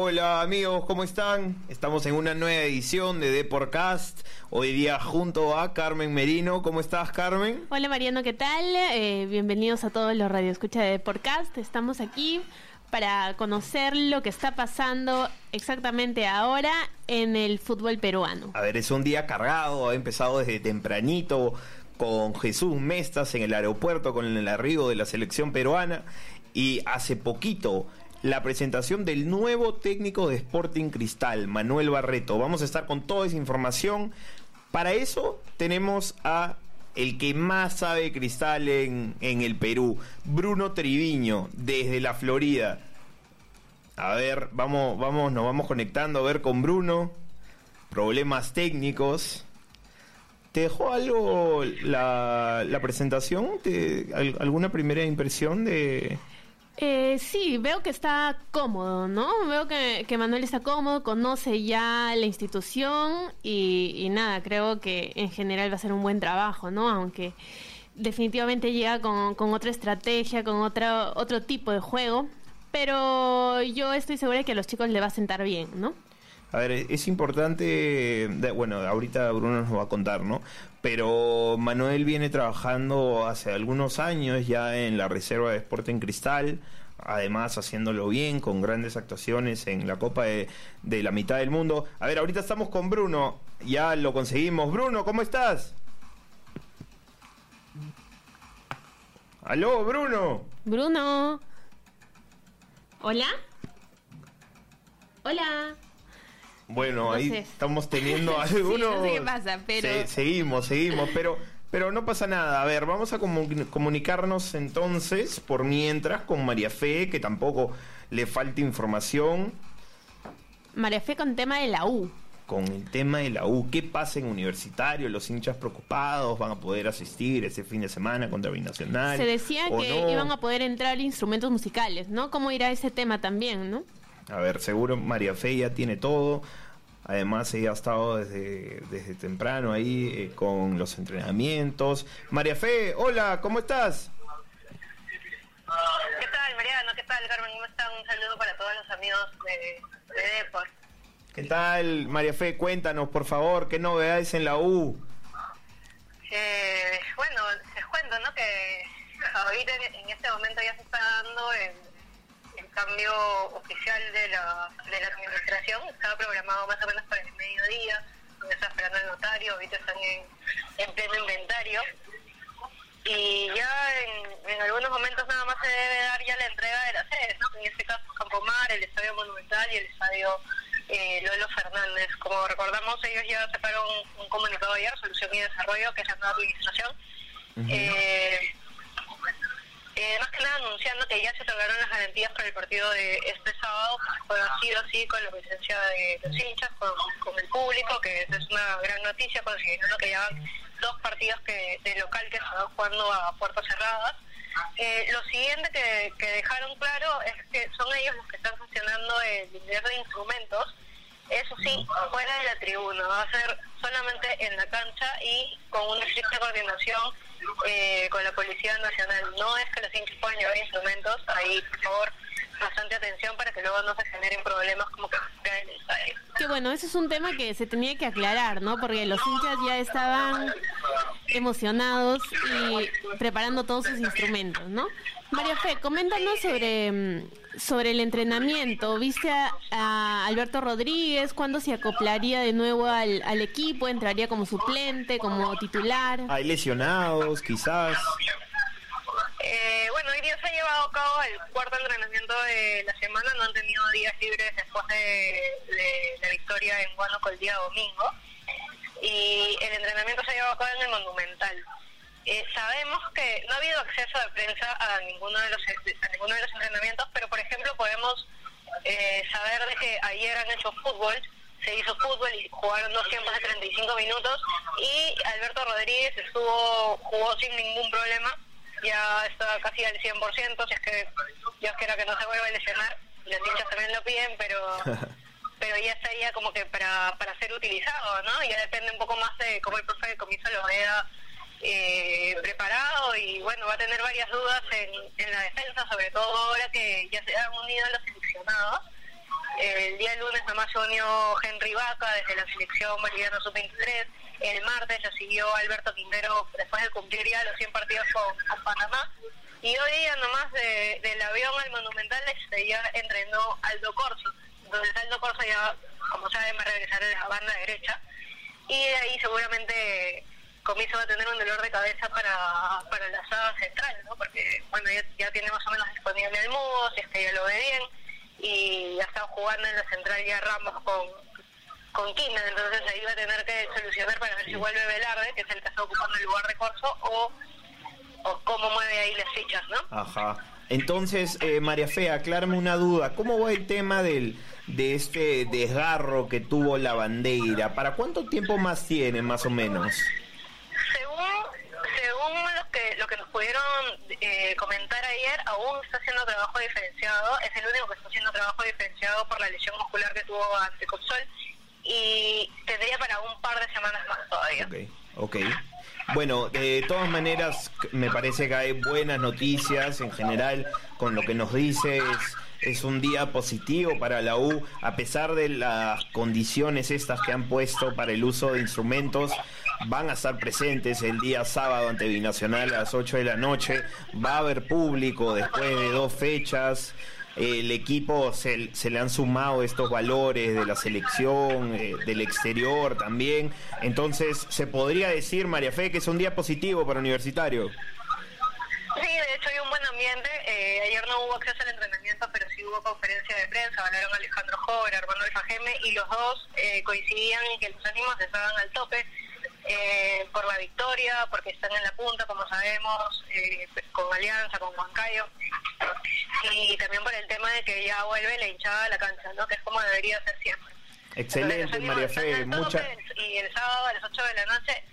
Hola amigos, ¿cómo están? Estamos en una nueva edición de Deporcast. Hoy día junto a Carmen Merino. ¿Cómo estás, Carmen? Hola Mariano, ¿qué tal? Eh, bienvenidos a todos los radioescuchas de Deporcast. Estamos aquí para conocer lo que está pasando exactamente ahora en el fútbol peruano. A ver, es un día cargado, ha empezado desde tempranito con Jesús Mestas en el aeropuerto con el arribo de la selección peruana y hace poquito la presentación del nuevo técnico de Sporting Cristal, Manuel Barreto. Vamos a estar con toda esa información. Para eso tenemos a el que más sabe cristal en, en el Perú, Bruno Triviño, desde la Florida. A ver, vamos, vamos, nos vamos conectando a ver con Bruno. Problemas técnicos. ¿Te dejó algo la, la presentación? ¿Te, ¿Alguna primera impresión de, eh, sí, veo que está cómodo, ¿no? Veo que, Manuel está cómodo, conoce ya la institución y, nada, creo que en general va a ser un buen trabajo, ¿no? Aunque definitivamente llega con, otra estrategia, con otro, otro tipo de juego, pero yo estoy segura de que a los chicos le va a sentar bien, ¿no? A ver, es importante, bueno, ahorita Bruno nos va a contar, ¿no? Pero Manuel viene trabajando hace algunos años ya en la Reserva de Sporting Cristal, además haciéndolo bien, con grandes actuaciones en la Copa de, de, la mitad del mundo. A ver, ahorita estamos con Bruno, ya lo conseguimos. Bruno, ¿cómo estás? Aló, Bruno. Bruno. Hola. Hola. Bueno, ahí estamos teniendo algunos. no sé qué pasa, pero. seguimos, seguimos, pero. Pero no pasa nada. A ver, vamos a comunicarnos entonces, por mientras, con María Fe, que tampoco le falta información. María Fe con tema de la U. Con el tema de la U. ¿Qué pasa en Universitario? ¿Los hinchas preocupados van a poder asistir ese fin de semana contra Binacional? Se decía que iban a poder entrar instrumentos musicales, ¿no? ¿Cómo irá ese tema también, no? A ver, seguro María Fe ya tiene todo. Además, ella ha estado desde, desde temprano ahí eh, con los entrenamientos. María Fe, hola, ¿cómo estás? ¿Qué tal, Mariano? ¿Qué tal, Carmen? ¿Cómo están? Un saludo para todos los amigos de, de Depor. ¿Qué tal, María Fe? Cuéntanos, por favor, ¿qué novedades en la U? Eh, bueno, les cuento, ¿no? Que ahorita en este momento ya se está dando el cambio oficial de la, de la administración. Estaba programado más o menos para el mediodía, donde está esperando el notario, ahorita están en, en pleno inventario. Y ya en, en, algunos momentos nada más se debe dar ya la entrega de las sedes, ¿no? en este caso Campomar, el Estadio Monumental y el Estadio eh, Lolo Fernández. Como recordamos, ellos ya sacaron un comunicado ayer, Solución y Desarrollo, que es la nueva administración. eh, eh, más que nada anunciando que ya se otorgaron las garantías para el partido de este sábado, sido así con la presencia de los hinchas, con, el público, que es una gran noticia, considerando que ya van dos partidos que de local que se jugando a puertas cerradas. Eh, lo siguiente que, que dejaron claro es que son ellos los que están gestionando el ingreso de instrumentos, eso sí, fuera de la tribuna, va a ser solamente en la cancha y con una estricta coordinación eh, con la Policía Nacional. No es que los hinchas puedan llevar instrumentos, ahí por favor bastante atención para que luego no se generen problemas como que en el estadio. Que bueno, ese es un tema que se tenía que aclarar, ¿no? Porque los hinchas ya estaban emocionados y preparando todos sus instrumentos, ¿no? María Fe, coméntanos sobre, mm, sobre el entrenamiento. ¿Viste a, Alberto Rodríguez? ¿Cuándo se acoplaría de nuevo al, al equipo? ¿Entraría como suplente, como titular? Hay lesionados, quizás. Eh, bueno, hoy día se ha llevado a cabo el cuarto entrenamiento de la semana. No han tenido días libres después de, la victoria en Huánuco el día domingo. Y el entrenamiento se ha llevado a cabo en el Monumental. Eh, sabemos que no ha habido acceso de prensa a ninguno de los a ninguno de los entrenamientos, pero por ejemplo podemos eh, saber de que ayer han hecho fútbol, se hizo fútbol y jugaron dos tiempos de 35 minutos y Alberto Rodríguez estuvo jugó sin ningún problema, ya está casi al 100%, si es que Dios quiera que no se vuelva a lesionar, los hinchas también lo piden, pero pero ya estaría como que para, para ser utilizado, ¿no? Ya depende un poco más de cómo el profe de comienzo lo vea eh, preparado y bueno, va a tener varias dudas en, en, la defensa, sobre todo ahora que ya se han unido los seleccionados. El día lunes nomás se unió Henry Vaca desde la selección boliviana sub-23. El martes lo siguió Alberto Quintero después de cumplir ya los 100 partidos con, Panamá. Y hoy día nomás del avión al Monumental este, ya entrenó Aldo Corso. Entonces Aldo Corso ya, como saben, va a regresar a la banda derecha. Y de ahí seguramente Comiso va a tener un dolor de cabeza para, para la saga central, ¿no? Porque, bueno, ya, tiene más o menos disponible el Mudo, si es que ya lo ve bien, y ya están jugando en la central ya Ramos con, con entonces ahí va a tener que solucionar para ver si vuelve Velarde, que es el que está ocupando el lugar de Corso, o, o cómo mueve ahí las fichas, ¿no? Ajá. Entonces, eh, María Fea, aclárame una duda. ¿Cómo va el tema del, de este desgarro que tuvo la bandera? ¿Para cuánto tiempo más tiene, más o menos? lo que nos pudieron eh, comentar ayer, aún está haciendo trabajo diferenciado, es el único que está haciendo trabajo diferenciado por la lesión muscular que tuvo ante Copsol y tendría para un par de semanas más todavía. Ok, ok. Bueno, de todas maneras, me parece que hay buenas noticias en general con lo que nos dices. Es un día positivo para la U, a pesar de las condiciones estas que han puesto para el uso de instrumentos van a estar presentes el día sábado ante Binacional a las 8 de la noche. Va a haber público después de dos fechas. El equipo se, se le han sumado estos valores de la selección, eh, del exterior también. Entonces, se podría decir, María Fe, que es un día positivo para Universitario. Sí, de hecho hay un buen ambiente. Eh, ayer no hubo acceso al entrenamiento, pero sí hubo conferencia de prensa. Hablaron Alejandro Jover, Armando Alfajeme, y los dos eh, coincidían en que los ánimos estaban al tope eh, por la victoria, porque están en la punta, como sabemos, eh, con Alianza, con Huancayo, y también por el tema de que ya vuelve la hinchada a la cancha, ¿no? que es como debería ser siempre. Excelente, María Fe. Mucha... Y el sábado a las 8 de la noche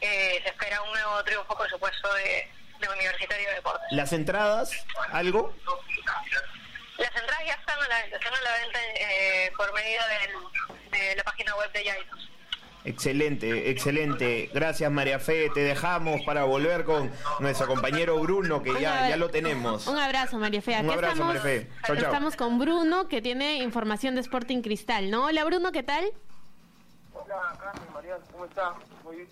eh, se espera un nuevo triunfo, por supuesto, de, de Universitario de Deportes. ¿Las entradas? ¿Algo? Las entradas ya están a la venta, están a la venta eh, por medio de la página web de Yaitos. Excelente, excelente. Gracias María Fe. Te dejamos para volver con nuestro compañero Bruno, que ya, ya lo tenemos. Un abrazo María Fe. Un abrazo estamos, María Fe. estamos con Bruno, que tiene información de Sporting Cristal, ¿no? Hola Bruno, ¿qué tal? Hola Carmen, María, ¿cómo está? Muy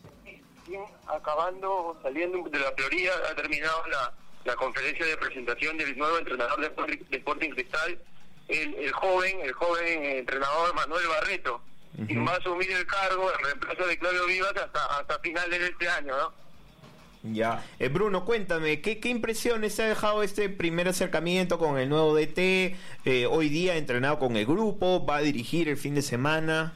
bien, acabando, saliendo de la Florida, ha terminado la, la conferencia de presentación del nuevo entrenador de Sporting, Cristal, el, el joven, el joven entrenador Manuel Barreto y va a asumir el cargo en reemplazo de Claudio Vivas hasta, hasta finales de este año, ¿no? Ya. Eh, Bruno, cuéntame, ¿qué, ¿qué impresiones ha dejado este primer acercamiento con el nuevo DT? Eh, hoy día entrenado con el grupo, va a dirigir el fin de semana.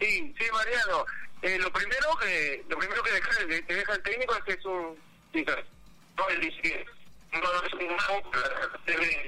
Sí, sí, Mariano. Eh, lo primero que lo primero que deja, que deja el técnico es que es un... No, dice no es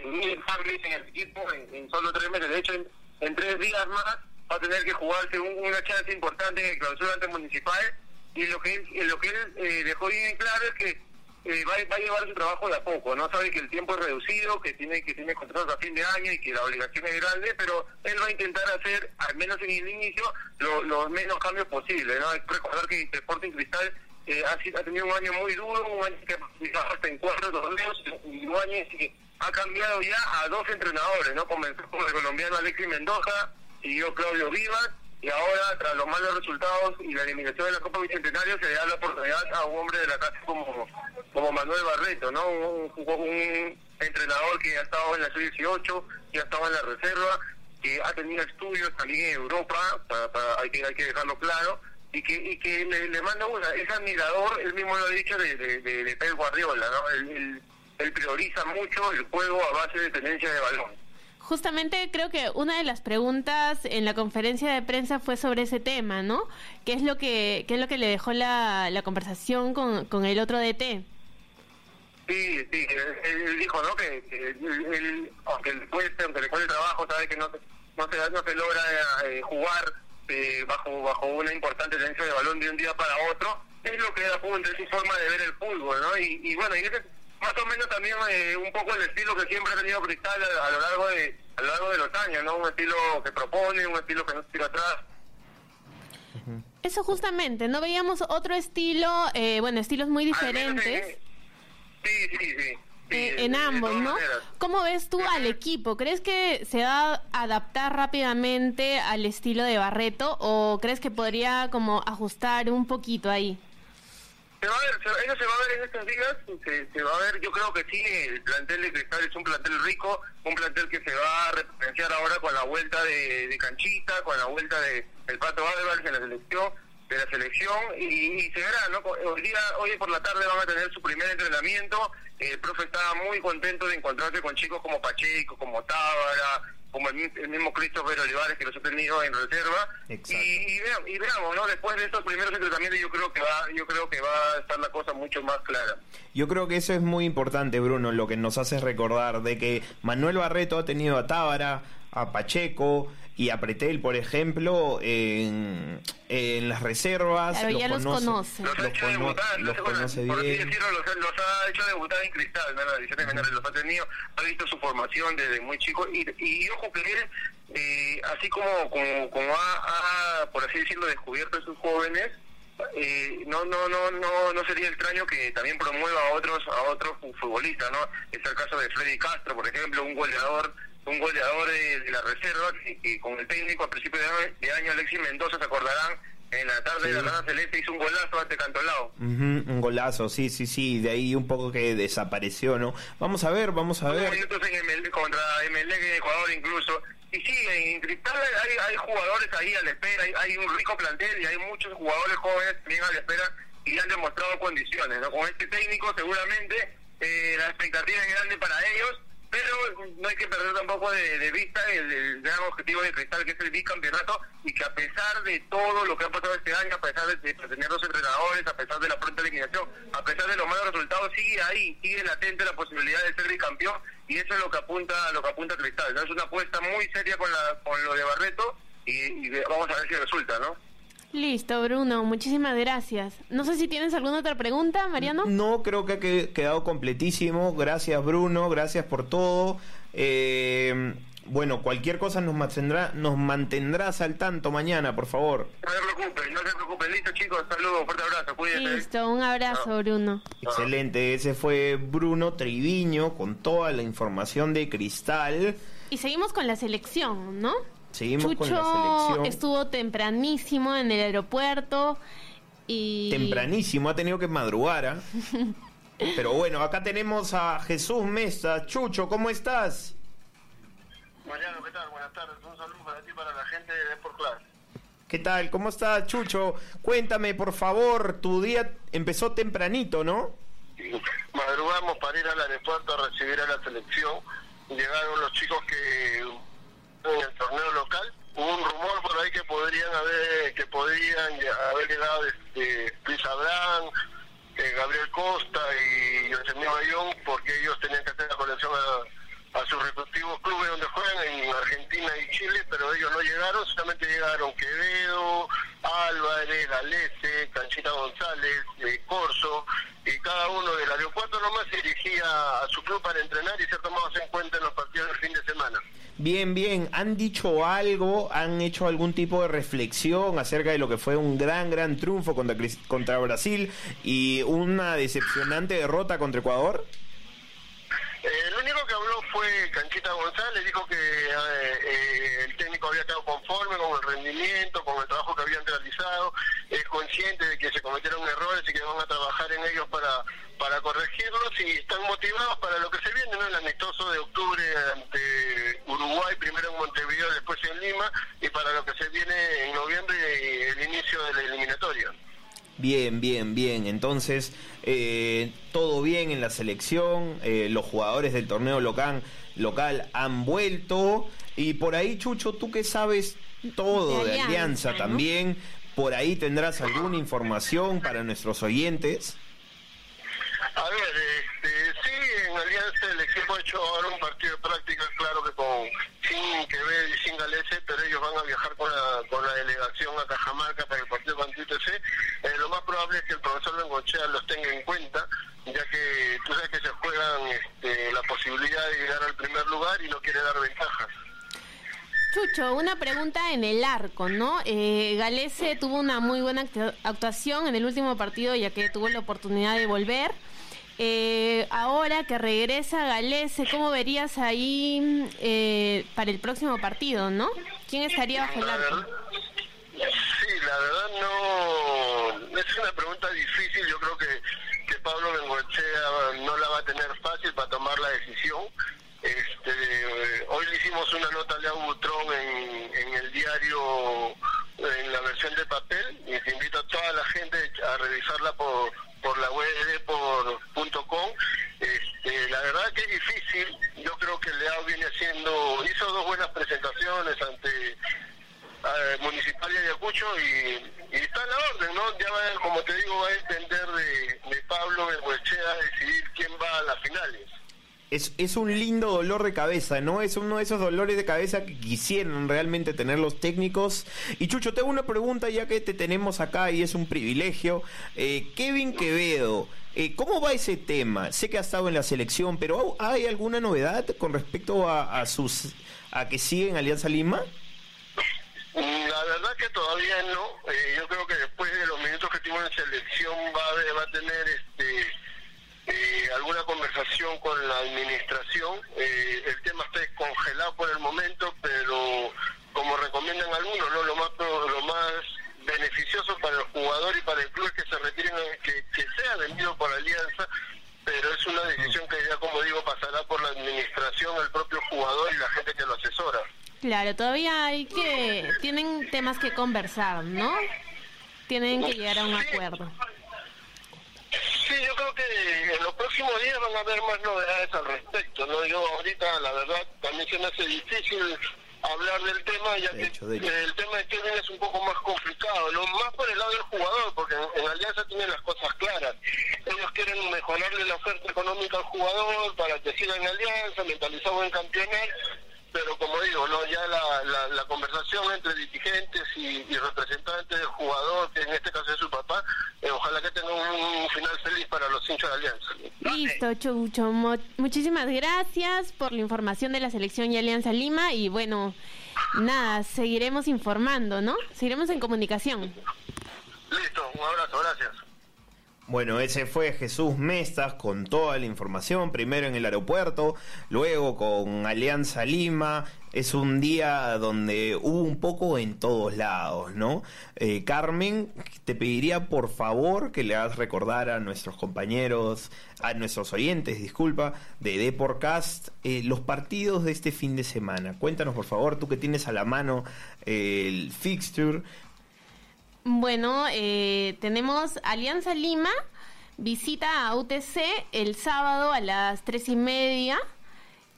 un mil en el equipo en, en, solo tres meses. De hecho, en, en tres días más va a tener que jugarse una chance importante en el clausura ante municipal y lo que él, lo que él eh, dejó bien claro es que eh, va, a llevar su trabajo de a poco, no sabe que el tiempo es reducido, que tiene que tiene contratos a fin de año y que la obligación es grande, pero él va a intentar hacer, al menos en el inicio, los menos cambios posibles. ¿no? Recordar que Sporting Cristal eh, ha, tenido un año muy duro, un año que ha hasta en cuatro torneos un año ha cambiado ya a dos entrenadores, ¿no? Comenzó con el colombiano Alexis Mendoza, siguió Claudio Vivas y ahora, tras los malos resultados y la eliminación de la Copa Bicentenario, se le da la oportunidad a un hombre de la casa como, como Manuel Barreto, ¿no? Un, entrenador que ha estado en la sub-18, que ha estado en la reserva, que ha tenido estudios también en Europa, para, hay, que, hay que dejarlo claro, y que, y que le, manda una, es admirador, él mismo lo ha dicho, de, de, de, Pep Guardiola, ¿no? Él prioriza mucho el juego a base de tenencia de balón. Justamente creo que una de las preguntas en la conferencia de prensa fue sobre ese tema, ¿no? ¿Qué es lo que, qué es lo que le dejó la, la conversación con, con el otro DT? Sí, sí, él, dijo, ¿no? Que, él, aunque le cueste, aunque le cueste trabajo, sabe que no, no, se, no se logra eh, jugar eh, bajo bajo una importante tendencia de balón de un día para otro. Es lo que da punto, es su forma de ver el fútbol, ¿no? Y, y bueno, y ese más o menos también eh, un poco el estilo que siempre ha tenido Cristal a, lo largo de a lo largo de los años, ¿no? Un estilo que propone, un estilo que no tira atrás. Eso justamente, ¿no veíamos otro estilo, eh, bueno, estilos muy diferentes? sí, sí, sí. eh, en de ambos, ¿no? maneras. ¿Cómo ves tú al equipo? ¿Crees que se va a adaptar rápidamente al estilo de Barreto o crees que podría como ajustar un poquito ahí? Se va a ver, se- eso se va a ver en estos días, se, se va a ver, yo creo que sí, el plantel de Cristal es un plantel rico, un plantel que se va a repotenciar ahora con la vuelta de, Canchita, con la vuelta de el Pato Álvarez en la selección, de la selección, y, y se verá, ¿no? Hoy día, hoy por la tarde van a tener su primer entrenamiento, el profe estaba muy contento de encontrarse con chicos como Pacheco, como Tábara, como el, el mismo Christopher Olivares que los ha tenido en reserva y, veamos, y veamos, ¿no? Después de estos primeros entrenamientos yo creo que va, yo creo que va a estar la cosa mucho más clara. Yo creo que eso es muy importante, Bruno, lo que nos hace recordar de que Manuel Barreto ha tenido a Tábara, a Pacheco y a Pretel, por ejemplo, en, en las reservas. Claro, ya los conoce. Los ha hecho debutar, los entonces, bueno, conoce por así bien. decirlo, los, ha- los ha hecho debutar en cristal, ¿no? Las divisiones menores los ha tenido, ha visto su formación desde muy chico y, y ojo que él, eh, así como, como, como ha, ha, por así decirlo, descubierto a sus jóvenes, eh, no no no no no sería extraño que también promueva a otros a otros fu- futbolistas no es el caso de Freddy Castro por ejemplo un goleador un goleador de, de la reserva que, que con el técnico a principios de, año- de año Alexis Mendoza se acordarán en la tarde de la Rana Celeste hizo un golazo ante Cantolao Ujú, un golazo, sí, sí, sí, de ahí un poco que desapareció, ¿no? Vamos a ver, vamos a ver. minutos en ML, contra MLG de Ecuador incluso. Y sí, en Cristal hay, hay jugadores ahí a la espera, hay, hay un rico plantel y hay muchos jugadores jóvenes también a la espera y han demostrado condiciones. ¿no? Con este técnico seguramente eh, la expectativa es grande para ellos, pero no hay que perder tampoco de, vista el, gran objetivo de Cristal, que es el bicampeonato, y que a pesar de todo lo que ha pasado este año, a pesar de, tener los entrenadores, a pesar de la pronta eliminación, a pesar de los malos resultados, sigue ahí, sigue latente la posibilidad de ser bicampeón, y eso es lo que apunta lo que apunta Cristal. ¿no? Es una apuesta muy seria con, la, con lo de Barreto, y, y vamos a ver si resulta, ¿no? Listo, Bruno, muchísimas gracias. No sé si tienes alguna otra pregunta, Mariano. No, creo que ha que- quedado completísimo. Gracias, Bruno. Gracias por todo. Eh, bueno, cualquier cosa nos mantendrá, nos mantendrás al tanto mañana, por favor. No se preocupen, no se preocupen. Listo, chicos, saludos, fuerte abrazo, cuídense. Listo, un abrazo, Bruno. Excelente, ese fue Bruno Triviño con toda la información de Cristal. Y seguimos con la selección, ¿no? Seguimos Chucho con la selección. estuvo tempranísimo en el aeropuerto y... Tempranísimo, ha tenido que madrugar. ¿ah? Pero bueno, acá tenemos a Jesús Mesa. Chucho, ¿cómo estás? Mariano, ¿qué tal? Buenas tardes. Un saludo para ti y para la gente de Sport Class. ¿Qué tal? ¿Cómo estás, Chucho? Cuéntame, por favor, tu día empezó tempranito, ¿no? Madrugamos para ir al aeropuerto a recibir a la selección. Llegaron los chicos que en el torneo local. Hubo un rumor por ahí que podrían haber que podrían haber llegado este, Luis Abraham, eh, Gabriel Costa y Yosemite Bayón porque ellos tenían que hacer la colección a, sus respectivos clubes donde juegan en Argentina y Chile, pero ellos no llegaron, solamente llegaron Quevedo, Álvarez, Galese, Canchita González, eh, Corso, y cada uno del aeropuerto nomás se dirigía a su club para entrenar y ser tomados en cuenta en los partidos del fin de semana. Bien, bien. ¿Han dicho algo? ¿Han hecho algún tipo de reflexión acerca de lo que fue un gran, gran triunfo contra, contra Brasil y una decepcionante derrota contra Ecuador? Eh, el único que habló fue Canchita González, dijo que eh, eh, el técnico había quedado conforme con el rendimiento, con el trabajo que habían realizado, es consciente de que se cometieron errores y que van a trabajar en ellos para, para corregirlos y están motivados para lo que se viene, ¿no? el amistoso de octubre ante Uruguay, primero en Montevideo, después en Lima, y para lo que se viene en noviembre, el inicio de la eliminatoria. Bien, bien, bien. Entonces, eh, todo bien en la selección. eh, los jugadores del torneo local, local han vuelto. Y por ahí, Chucho, tú que sabes todo De de, Alianza, Alianza ¿no? también, por ahí tendrás alguna información para nuestros oyentes. A ver, este, sí, en Alianza el equipo ha hecho ahora un partido de práctica, claro que con sin Quevedo y sin Galese, pero ellos van a viajar con la, con la delegación a Cajamarca para el partido contra UTC. Eh, lo más probable es que el profesor Bengochea los tenga en cuenta, ya que tú sabes que se juegan este, la posibilidad de llegar al primer lugar y no quiere dar ventajas. Chucho, una pregunta en el arco, ¿no? Eh, Galese tuvo una muy buena actu- actuación en el último partido ya que tuvo la oportunidad de volver. Eh, ahora que regresa Galese, ¿cómo verías ahí eh, para el próximo partido, no? ¿Quién estaría bajo el arco? Sí, la verdad no es una pregunta difícil. Yo creo que, que Pablo Bengoechea no la va a tener fácil para tomar la decisión. Este, hoy le hicimos una nota a Leo Butrón en, en el diario, en la versión de papel, y te invito a toda la gente a revisarla por, por la web de por.com. Este, la verdad que es difícil. Yo creo que Leao viene haciendo, hizo dos buenas presentaciones ante eh, Municipal de Ayacucho y, y está en la orden, ¿no? Ya va, como te digo, va a depender de, de Pablo Bengoechea decidir quién va a las finales. Es, un lindo dolor de cabeza, ¿no? Es uno de esos dolores de cabeza que quisieran realmente tener los técnicos. Y Chucho, te hago una pregunta ya que te tenemos acá y es un privilegio. Eh, Kevin Quevedo, eh, ¿cómo va ese tema? Sé que ha estado en la selección, pero ¿hay alguna novedad con respecto a, a sus a que sigue en Alianza Lima? La verdad que todavía no. Eh, yo creo que después de los minutos que tuvo en selección va a tener este eh, alguna conversación con la administración. Eh, el tema está congelado por el momento, pero como recomiendan algunos, no lo más lo más beneficioso para el jugador y para el club es que se retiren, que, que sea vendido por Alianza. Pero es una decisión que ya, como digo, pasará por la administración, el propio jugador y la gente que lo asesora. Claro, todavía hay que... Tienen temas que conversar, ¿no? Tienen que llegar a un acuerdo. Sí, yo creo que en los próximos días van a haber más novedades al respecto, ¿no? Yo ahorita, la verdad, también se me hace difícil hablar del tema, ya De que hecho, de hecho. el tema de Kevin es un poco más complicado, ¿no? Más por el lado del jugador, porque en, en Alianza tienen las cosas claras. Ellos quieren mejorarle la oferta económica al jugador para que siga en Alianza, mentalizado en campeonato, pero como digo, no ya la, la, la conversación entre dirigentes y, y representantes del jugador, que en este caso es su papá, eh, ojalá que tenga un, un final feliz para los hinchas de Alianza. Listo, Chucho. Mo- muchísimas gracias por la información de la selección y Alianza Lima. Y bueno, nada, seguiremos informando, ¿no? Seguiremos en comunicación. Listo, un abrazo, gracias. Bueno, ese fue Jesús Mestas con toda la información, primero en el aeropuerto, luego con Alianza Lima. Es un día donde hubo un poco en todos lados, ¿no? Eh, Carmen, te pediría por favor que le hagas recordar a nuestros compañeros, a nuestros oyentes, disculpa, de Deporcast, eh, los partidos de este fin de semana. Cuéntanos por favor, tú que tienes a la mano eh, el fixture. Bueno, eh, tenemos Alianza Lima, visita a UTC el sábado a las tres y media.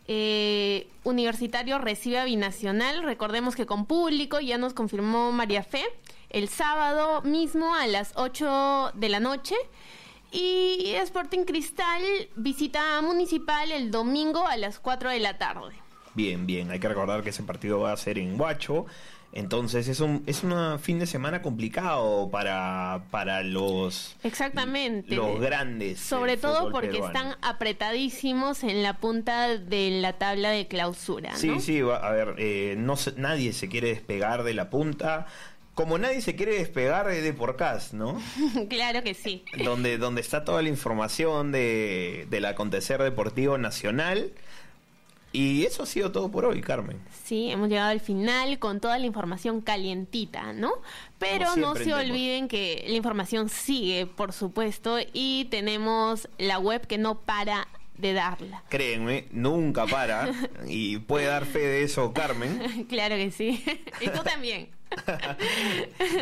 Eh, Universitario recibe a Binacional, recordemos que con público, ya nos confirmó María Fe, el sábado mismo a las 8 de la noche. Y Sporting Cristal visita a Municipal el domingo a las 4 de la tarde. Bien, bien, hay que recordar que ese partido va a ser en Huacho. Entonces es un es un fin de semana complicado para, para los, Exactamente. los grandes. Sobre todo porque peruano. están apretadísimos en la punta de la tabla de clausura, ¿no? Sí, sí, a ver, eh, no se- nadie se quiere despegar de la punta. Como nadie se quiere despegar de Deporcast, ¿no? claro que sí. donde, donde está toda la información de, del acontecer deportivo nacional. Y eso ha sido todo por hoy, Carmen. Sí, hemos llegado al final con toda la información calientita, ¿no? Pero no se olviden que la información sigue, por supuesto, y tenemos la web que no para de darla. Créenme, nunca para. y puede dar fe de eso, Carmen. claro que sí. y tú también.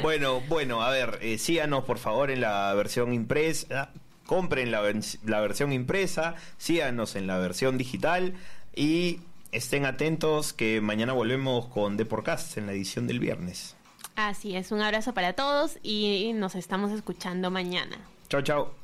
Bueno, bueno, a ver, eh, síganos por favor en la versión impresa, compren la, la versión impresa, síganos en la versión digital y estén atentos que mañana volvemos con Deporcast en la edición del viernes. Así es, un abrazo para todos y nos estamos escuchando mañana. Chao, chao.